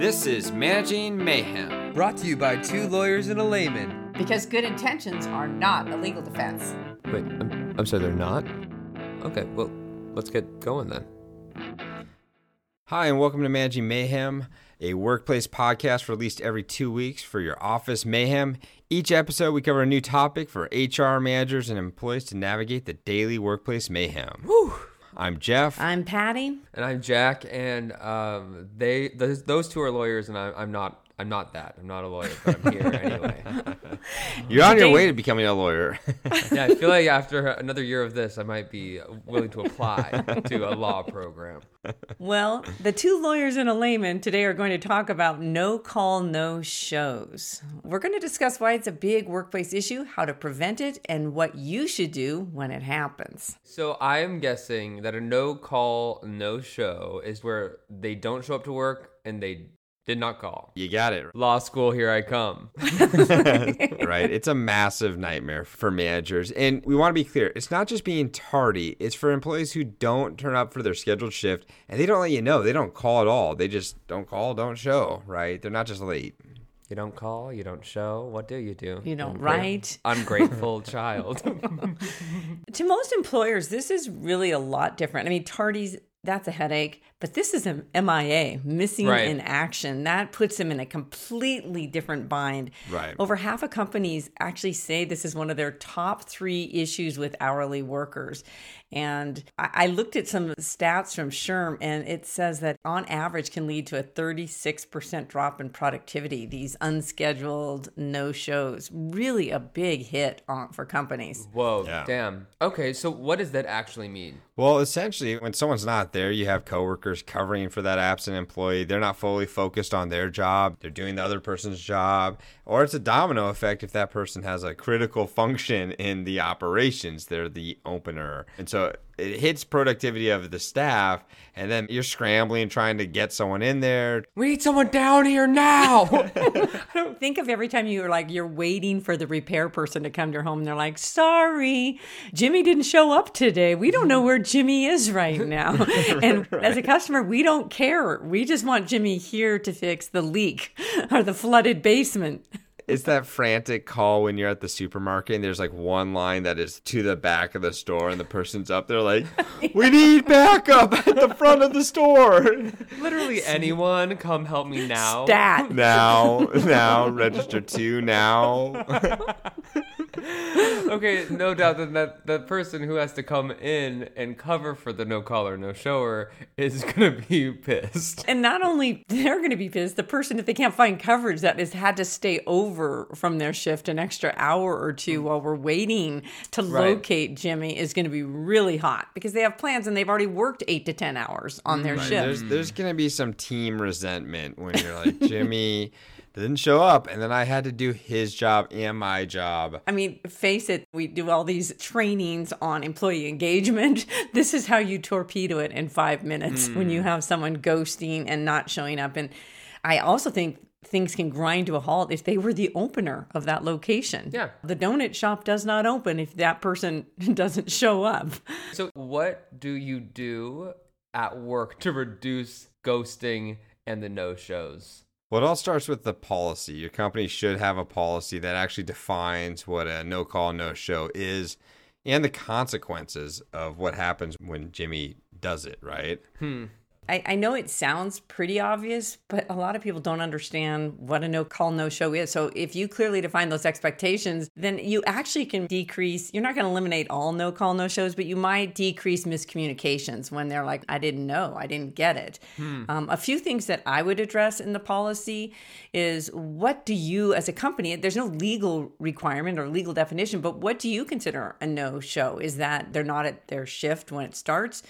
This is Managing Mayhem. Brought to you by two lawyers and a layman. Because good intentions are not a legal defense. Wait, I'm, I'm sorry, they're not? Okay, well, let's get going then. Hi, and welcome to Managing Mayhem, a workplace podcast released every two weeks for your office mayhem. Each episode, we cover a new topic for HR managers and employees to navigate the daily workplace mayhem. Woo! I'm Jeff. I'm Patty. And I'm Jack, and um, they those, those two are lawyers, and I, I'm not. I'm not that. I'm not a lawyer, but I'm here anyway. You're on your way to becoming a lawyer. yeah, I feel like after another year of this, I might be willing to apply to a law program. Well, the two lawyers and a layman today are going to talk about no call, no shows. We're going to discuss why it's a big workplace issue, how to prevent it, and what you should do when it happens. So I am guessing that a no call, no show is where they don't show up to work and they did not call. You got it. Law school, here I come. right. It's a massive nightmare for managers. And we want to be clear it's not just being tardy, it's for employees who don't turn up for their scheduled shift and they don't let you know. They don't call at all. They just don't call, don't show, right? They're not just late. You don't call, you don't show. What do you do? You don't Ungra- write. Ungrateful child. To most employers, this is really a lot different. I mean, tardies, that's a headache, but this is a MIA, missing Right. in action. That puts them in a completely different bind. Right. Over half of companies actually say this is one of their top three issues with hourly workers. And I I looked at some stats from SHRM, and it says that on average can lead to a 36% drop in productivity. These unscheduled no shows, really a big hit on, for companies. Whoa, Yeah. damn. Okay, so what does that actually mean? Well, essentially, when someone's not there, you have coworkers covering for that absent employee. They're not fully focused on their job, they're doing the other person's job. Or it's a domino effect if that person has a critical function in the operations. They're the opener. And so it hits productivity of the staff, and then you're scrambling trying to get someone in there. We need someone down here now. Think of every time you're like you're waiting for the repair person to come to your home and they're like, "Sorry, Jimmy didn't show up today. We don't know where Jimmy is right now." And as a customer, we don't care. We just want Jimmy here to fix the leak or the flooded basement. It's that frantic call when you're at the supermarket and there's like one line that is to the back of the store and the person's up there like, we need backup at the front of the store. Literally anyone, come help me now. Stat. Now, now, register two now. okay, no doubt that, that that person who has to come in and cover for the no caller, no shower is gonna be pissed. And not only they're going to be pissed, the person, if they can't find coverage, that has had to stay over from their shift an extra hour or two mm. while we're waiting to Right. locate Jimmy is going to be really hot because they have plans and they've already worked eight to 10 hours on their mm, shift. There's, there's going to be some team resentment when you're like, Jimmy didn't show up and then I had to do his job and my job. I mean, face it, we do all these trainings on employee engagement. This is how you torpedo it in five minutes when Hmm. you have someone ghosting and not showing up. And I also think things can grind to a halt if they were the opener of that location. Yeah. The donut shop does not open if that person doesn't show up. So, what do you do at work to reduce ghosting and the no shows? Well, it all starts with the policy. Your company should have a policy that actually defines what a no call, no show is and the consequences of what happens when Jimmy does it, right? Hmm. I, I know it sounds pretty obvious, but a lot of people don't understand what a no call, no show is. So if you clearly define those expectations, then you actually can decrease, you're not going to eliminate all no call, no shows, but you might decrease miscommunications when they're like, I didn't know, I didn't get it. Um, a few things that I would address in the policy is what do you, as a company, there's no legal requirement or legal definition, but what do you consider a no show? Is that they're not at their shift when it starts?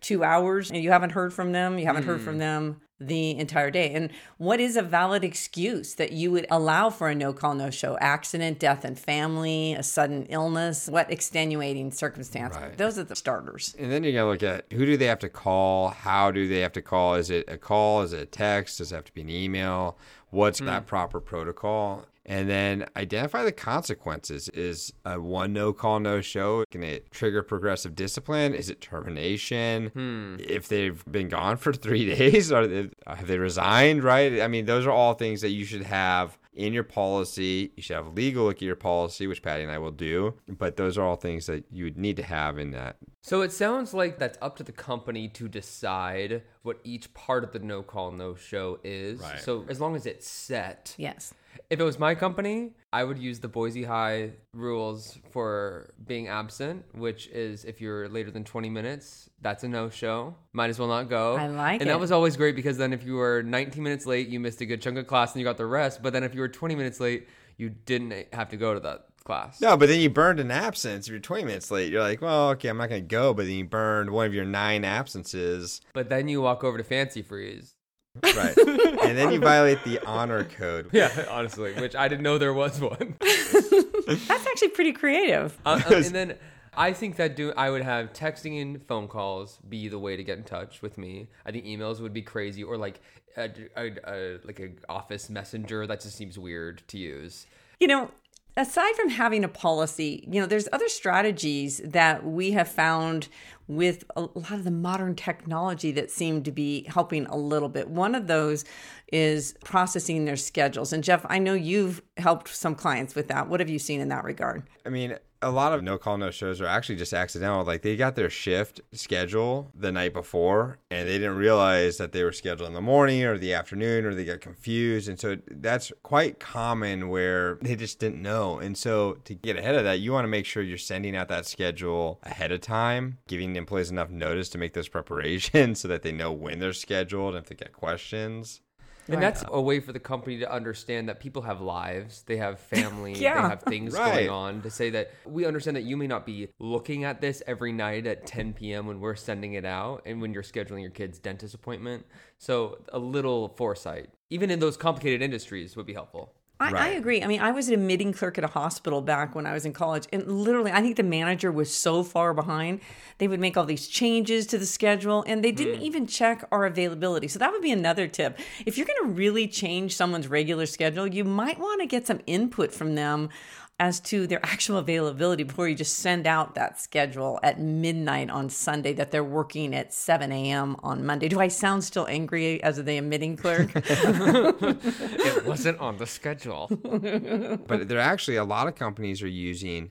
Two hours and you haven't heard from them you haven't heard from mm. them the entire day and what is a valid excuse that you would allow for a no call no show accident death and family a sudden illness what extenuating circumstance Right. those are the starters And then you gotta look at who do they have to call? How do they have to call? Is it a call? Is it a text? Does it have to be an email? What's hmm. that proper protocol? And then identify the consequences. Is a one no call, no show going to trigger progressive discipline? Is it termination? Hmm. If they've been gone for three days, or they, have they resigned, right? I mean, those are all things that you should have in your policy. You should have a legal look at your policy, which Patty and I will do. But those are all things that you would need to have in that. So it sounds like that's up to the company to decide what each part of the no call, no show is. Right. So as long as it's set. Yes. If it was my company, I would use the Boise High rules for being absent, which is if you're later than 20 minutes, that's a no show. Might as well not go. I like And it. that was always great because then if you were 19 minutes late, you missed a good chunk of class and you got the rest. But then if you were 20 minutes late, you didn't have to go to that class. No, but then you burned an absence. If you're 20 minutes late, you're like, well, okay, I'm not going to go. But then you burned one of your nine absences. But then you walk over to Fancy Freeze. Right. and then you violate the honor code. Yeah, honestly, which I didn't know there was one. That's actually pretty creative. Uh, uh, and then I think that do I would have texting and phone calls be the way to get in touch with me. I think emails would be crazy, or like a, a, a like a office messenger that just seems weird to use. You know, aside from having a policy, you know, there's other strategies that we have found with a lot of the modern technology that seem to be helping a little bit. One of those is processing their schedules. And Jeff, I know you've helped some clients with that. What have you seen in that regard? I mean, a lot of no call, no shows are actually just accidental. Like they got their shift schedule the night before and they didn't realize that they were scheduled in the morning or the afternoon or they got confused. And so that's quite common where they just didn't know. And so to get ahead of that, you want to make sure you're sending out that schedule ahead of time, giving employees enough notice to make those preparations so that they know when they're scheduled and if they get questions. And that's a way for the company to understand that people have lives, they have family, Yeah. they have things Right. going on. To say that we understand that you may not be looking at this every night at 10 p.m. when we're sending it out and when you're scheduling your kid's dentist appointment. So a little foresight, even in those complicated industries, would be helpful. I, I agree. I mean, I was an admitting clerk at a hospital back when I was in college, and literally, I think the manager was so far behind. They would make all these changes to the schedule, and they didn't mm. even check our availability. So that would be another tip. If you're going to really change someone's regular schedule, you might want to get some input from them as to their actual availability before you just send out that schedule at midnight on Sunday that they're working at 7 a.m. on Monday. Do I sound still angry as the admitting clerk? it wasn't on the schedule. but there are actually a lot of companies are using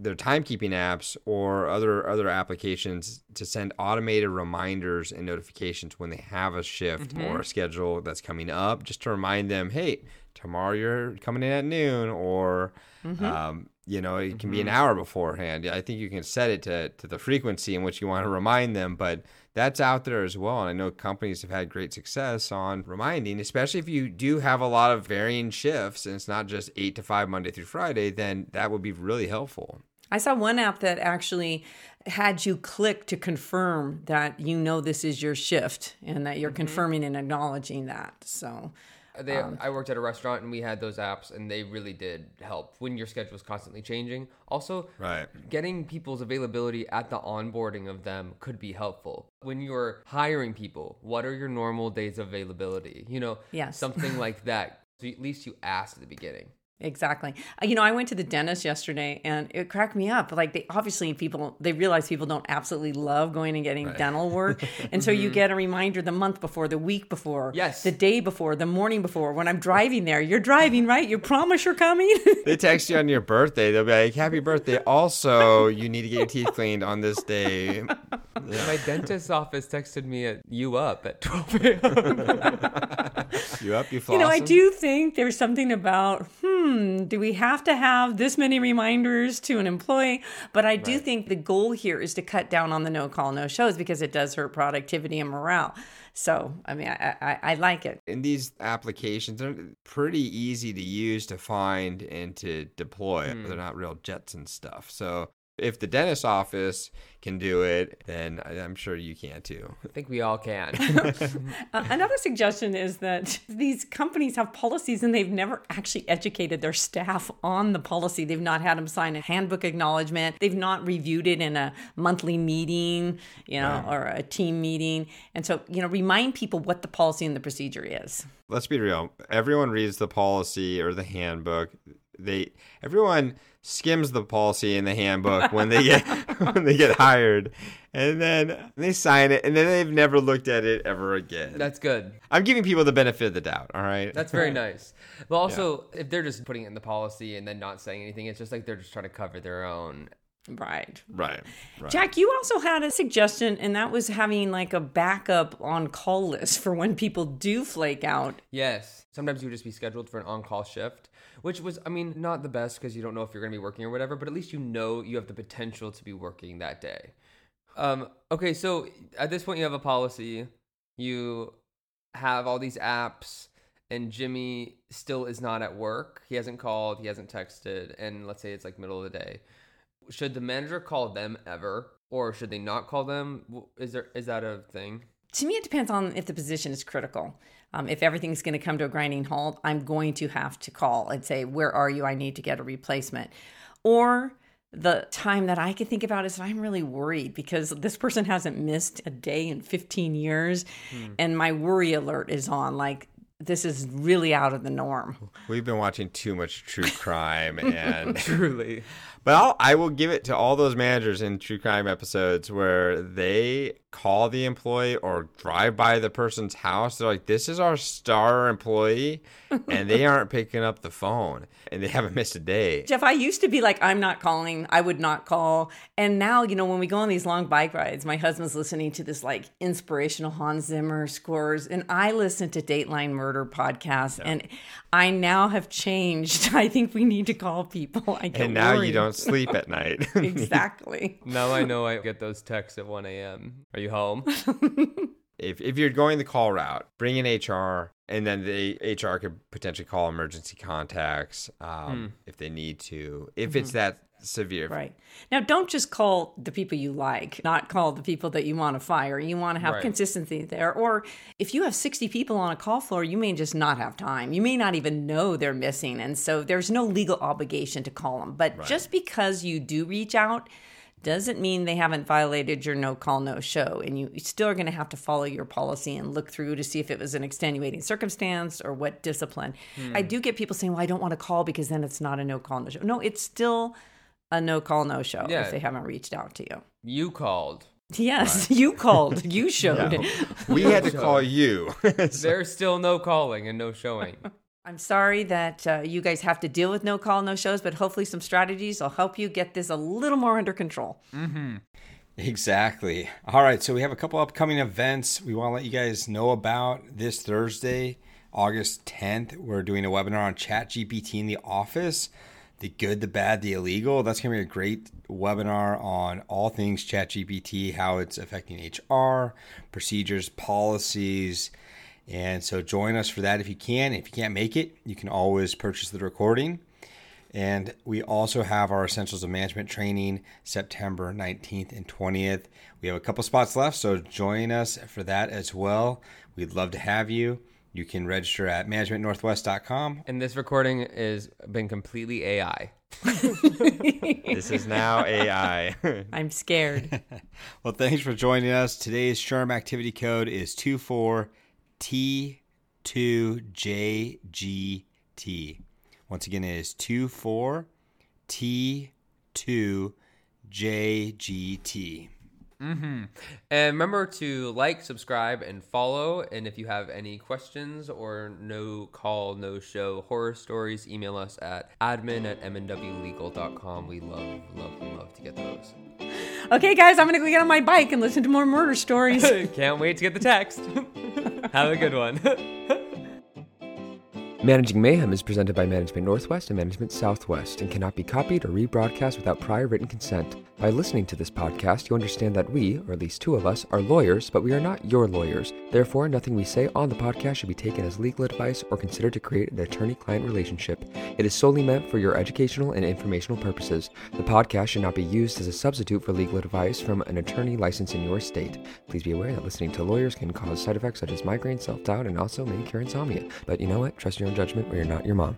their timekeeping apps or other other applications to send automated reminders and notifications when they have a shift or mm-hmm. a schedule that's coming up just to remind them hey tomorrow you're coming in at noon or mm-hmm. um, you know it can be an mm-hmm. hour beforehand. I think you can set it to, to the frequency in which you want to remind them but that's out there as well and i know companies have had great success on reminding especially if you do have a lot of varying shifts and it's not just 8 to 5 monday through friday then that would be really helpful I saw one app that actually had you click to confirm that you know this is your shift and that you're mm-hmm. confirming and acknowledging that. So, uh, They, um, I worked at a restaurant and we had those apps, and they really did help when your schedule was constantly changing. Also, Right. getting people's availability at the onboarding of them could be helpful. When you're hiring people, what are your normal days of availability? You know, Yes. something like that. So at least you ask at the beginning. Exactly. Uh, You know, I went to the dentist yesterday and it cracked me up. Like, they obviously, people, they realize people don't absolutely love going and getting dental work. And so you get a reminder the month before, the week before, Yes. the day before, the morning before. When I'm driving there, you're driving, right? You promise you're coming? they text you on your birthday they'll be like happy birthday also you need to get your teeth cleaned on this day My dentist's office texted me at you up at 12 a.m. you up you flossing? You know, I do think there's something about, hmm, Hmm, do we have to have this many reminders to an employee? But I do think the goal here is to cut down on the no call, no shows because it does hurt productivity and morale. So, I mean, I, I, I like it. and these applications are pretty easy to use to find and to deploy hmm. they're not real jets and stuff so If the dentist office can do it, then I- I'm sure you can too. I think we all can. Uh, another suggestion is that these companies have policies and they've never actually educated their staff on the policy. They've not had them sign a handbook acknowledgement. They've not reviewed it in a monthly meeting, you know, or a team meeting. And so, you know, remind people what the policy and the procedure is. Let's be real. Everyone reads the policy or the handbook. They everyone skims the policy in the handbook when they get when they get hired, and then they sign it, and then they've never looked at it ever again. That's good. I'm giving people the benefit of the doubt. All right. That's very nice. But also, if they're just putting it in the policy and then not saying anything, it's just like they're just trying to cover their own. Right. right. Right. Jack, you also had a suggestion, and that was having like a backup on call list for when people do flake out. Yes. Sometimes you would just be scheduled for an on call shift, which was, I mean, not the best because you don't know if you're going to be working or whatever, but at least you know you have the potential to be working that day. Um, okay, so at this point, you have a policy, you have all these apps, and Jimmy still is not at work. He hasn't called, he hasn't texted, and let's say it's like middle of the day. Should the manager call them ever, or should they not call them? Is there is that a thing? To me, it depends on if the position is critical. Um, if everything's going to come to a grinding halt, I'm going to have to call and say, Where are you? I need to get a replacement. Or the time that I can think about is I'm really worried because this person hasn't missed a day in 15 years. And my worry alert is on. Like, this is really out of the norm. We've been watching too much true crime, and Truly. But I'll, I will give it to all those managers in true crime episodes where they call the employee or drive by the person's house. They're like, "This is our star employee," and they aren't picking up the phone, and they haven't missed a day. Jeff, I used to be like, I'm not calling. I would not call. And now, you know, when we go on these long bike rides, my husband's listening to this like inspirational Hans Zimmer scores, and I listen to Dateline Murder podcast. And I now have changed. I think we need to call people. I get And now you worried. don't sleep at night. exactly. Now I know I get those texts at 1 a.m. Are you home? if if you're going the call route, bring in HR, and then the HR could potentially call emergency contacts um, if they need to. If it's that severe, Right. Now, don't just call the people you like, not call the people that you want to fire. You want to have Right. consistency there. Or if you have 60 people on a call floor, you may just not have time. You may not even know they're missing. And so there's no legal obligation to call them. But just because you do reach out, doesn't mean they haven't violated your no call, no show. And you still are going to have to follow your policy and look through to see if it was an extenuating circumstance or what discipline. Hmm. I do get people saying, well, I don't want to call because then it's not a no call, no show. No, it's still a no call, no show Yeah. if they haven't reached out to you. You called. Yes, you called, you showed. we had to call you. There's still no calling and no showing. I'm sorry that uh, you guys have to deal with no call, no shows, but hopefully some strategies will help you get this a little more under control. Exactly. All right. So we have a couple upcoming events we want to let you guys know about this Thursday, August 10th. We're doing a webinar on ChatGPT in the office the good, the bad, the illegal. That's going to be a great webinar on all things ChatGPT, how it's affecting HR, procedures, policies. And so join us for that if you can. If you can't make it, you can always purchase the recording. And we also have our Essentials of Management training September 19th and 20th. We have a couple spots left, so join us for that as well. We'd love to have you. You can register at managementnorthwest.com. And this recording has been completely AI. this is now AI. I'm scared. Well, thanks for joining us. Today's SHRM activity code is 24T2JGT. Once again, it is 24T2JGT. Mm-hmm. And remember to like, subscribe, and follow. And if you have any questions or no call, no show horror stories, email us at admin at mnwlegal.com. We love, love, love to get those. okay, guys, I'm going to go get on my bike and listen to more murder stories. Can't wait to get the text. have a good one. Managing Mayhem is presented by Management Northwest and Management Southwest and cannot be copied or rebroadcast without prior written consent. By listening to this podcast, you understand that we, or at least two of us, are lawyers, but we are not your lawyers. Therefore, nothing we say on the podcast should be taken as legal advice or considered to create an attorney client relationship. It is solely meant for your educational and informational purposes. The podcast should not be used as a substitute for legal advice from an attorney licensed in your state. Please be aware that listening to lawyers can cause side effects such as migraine, self doubt, and also may cure insomnia. But you know what? Trust your own judgment, where you're not your mom.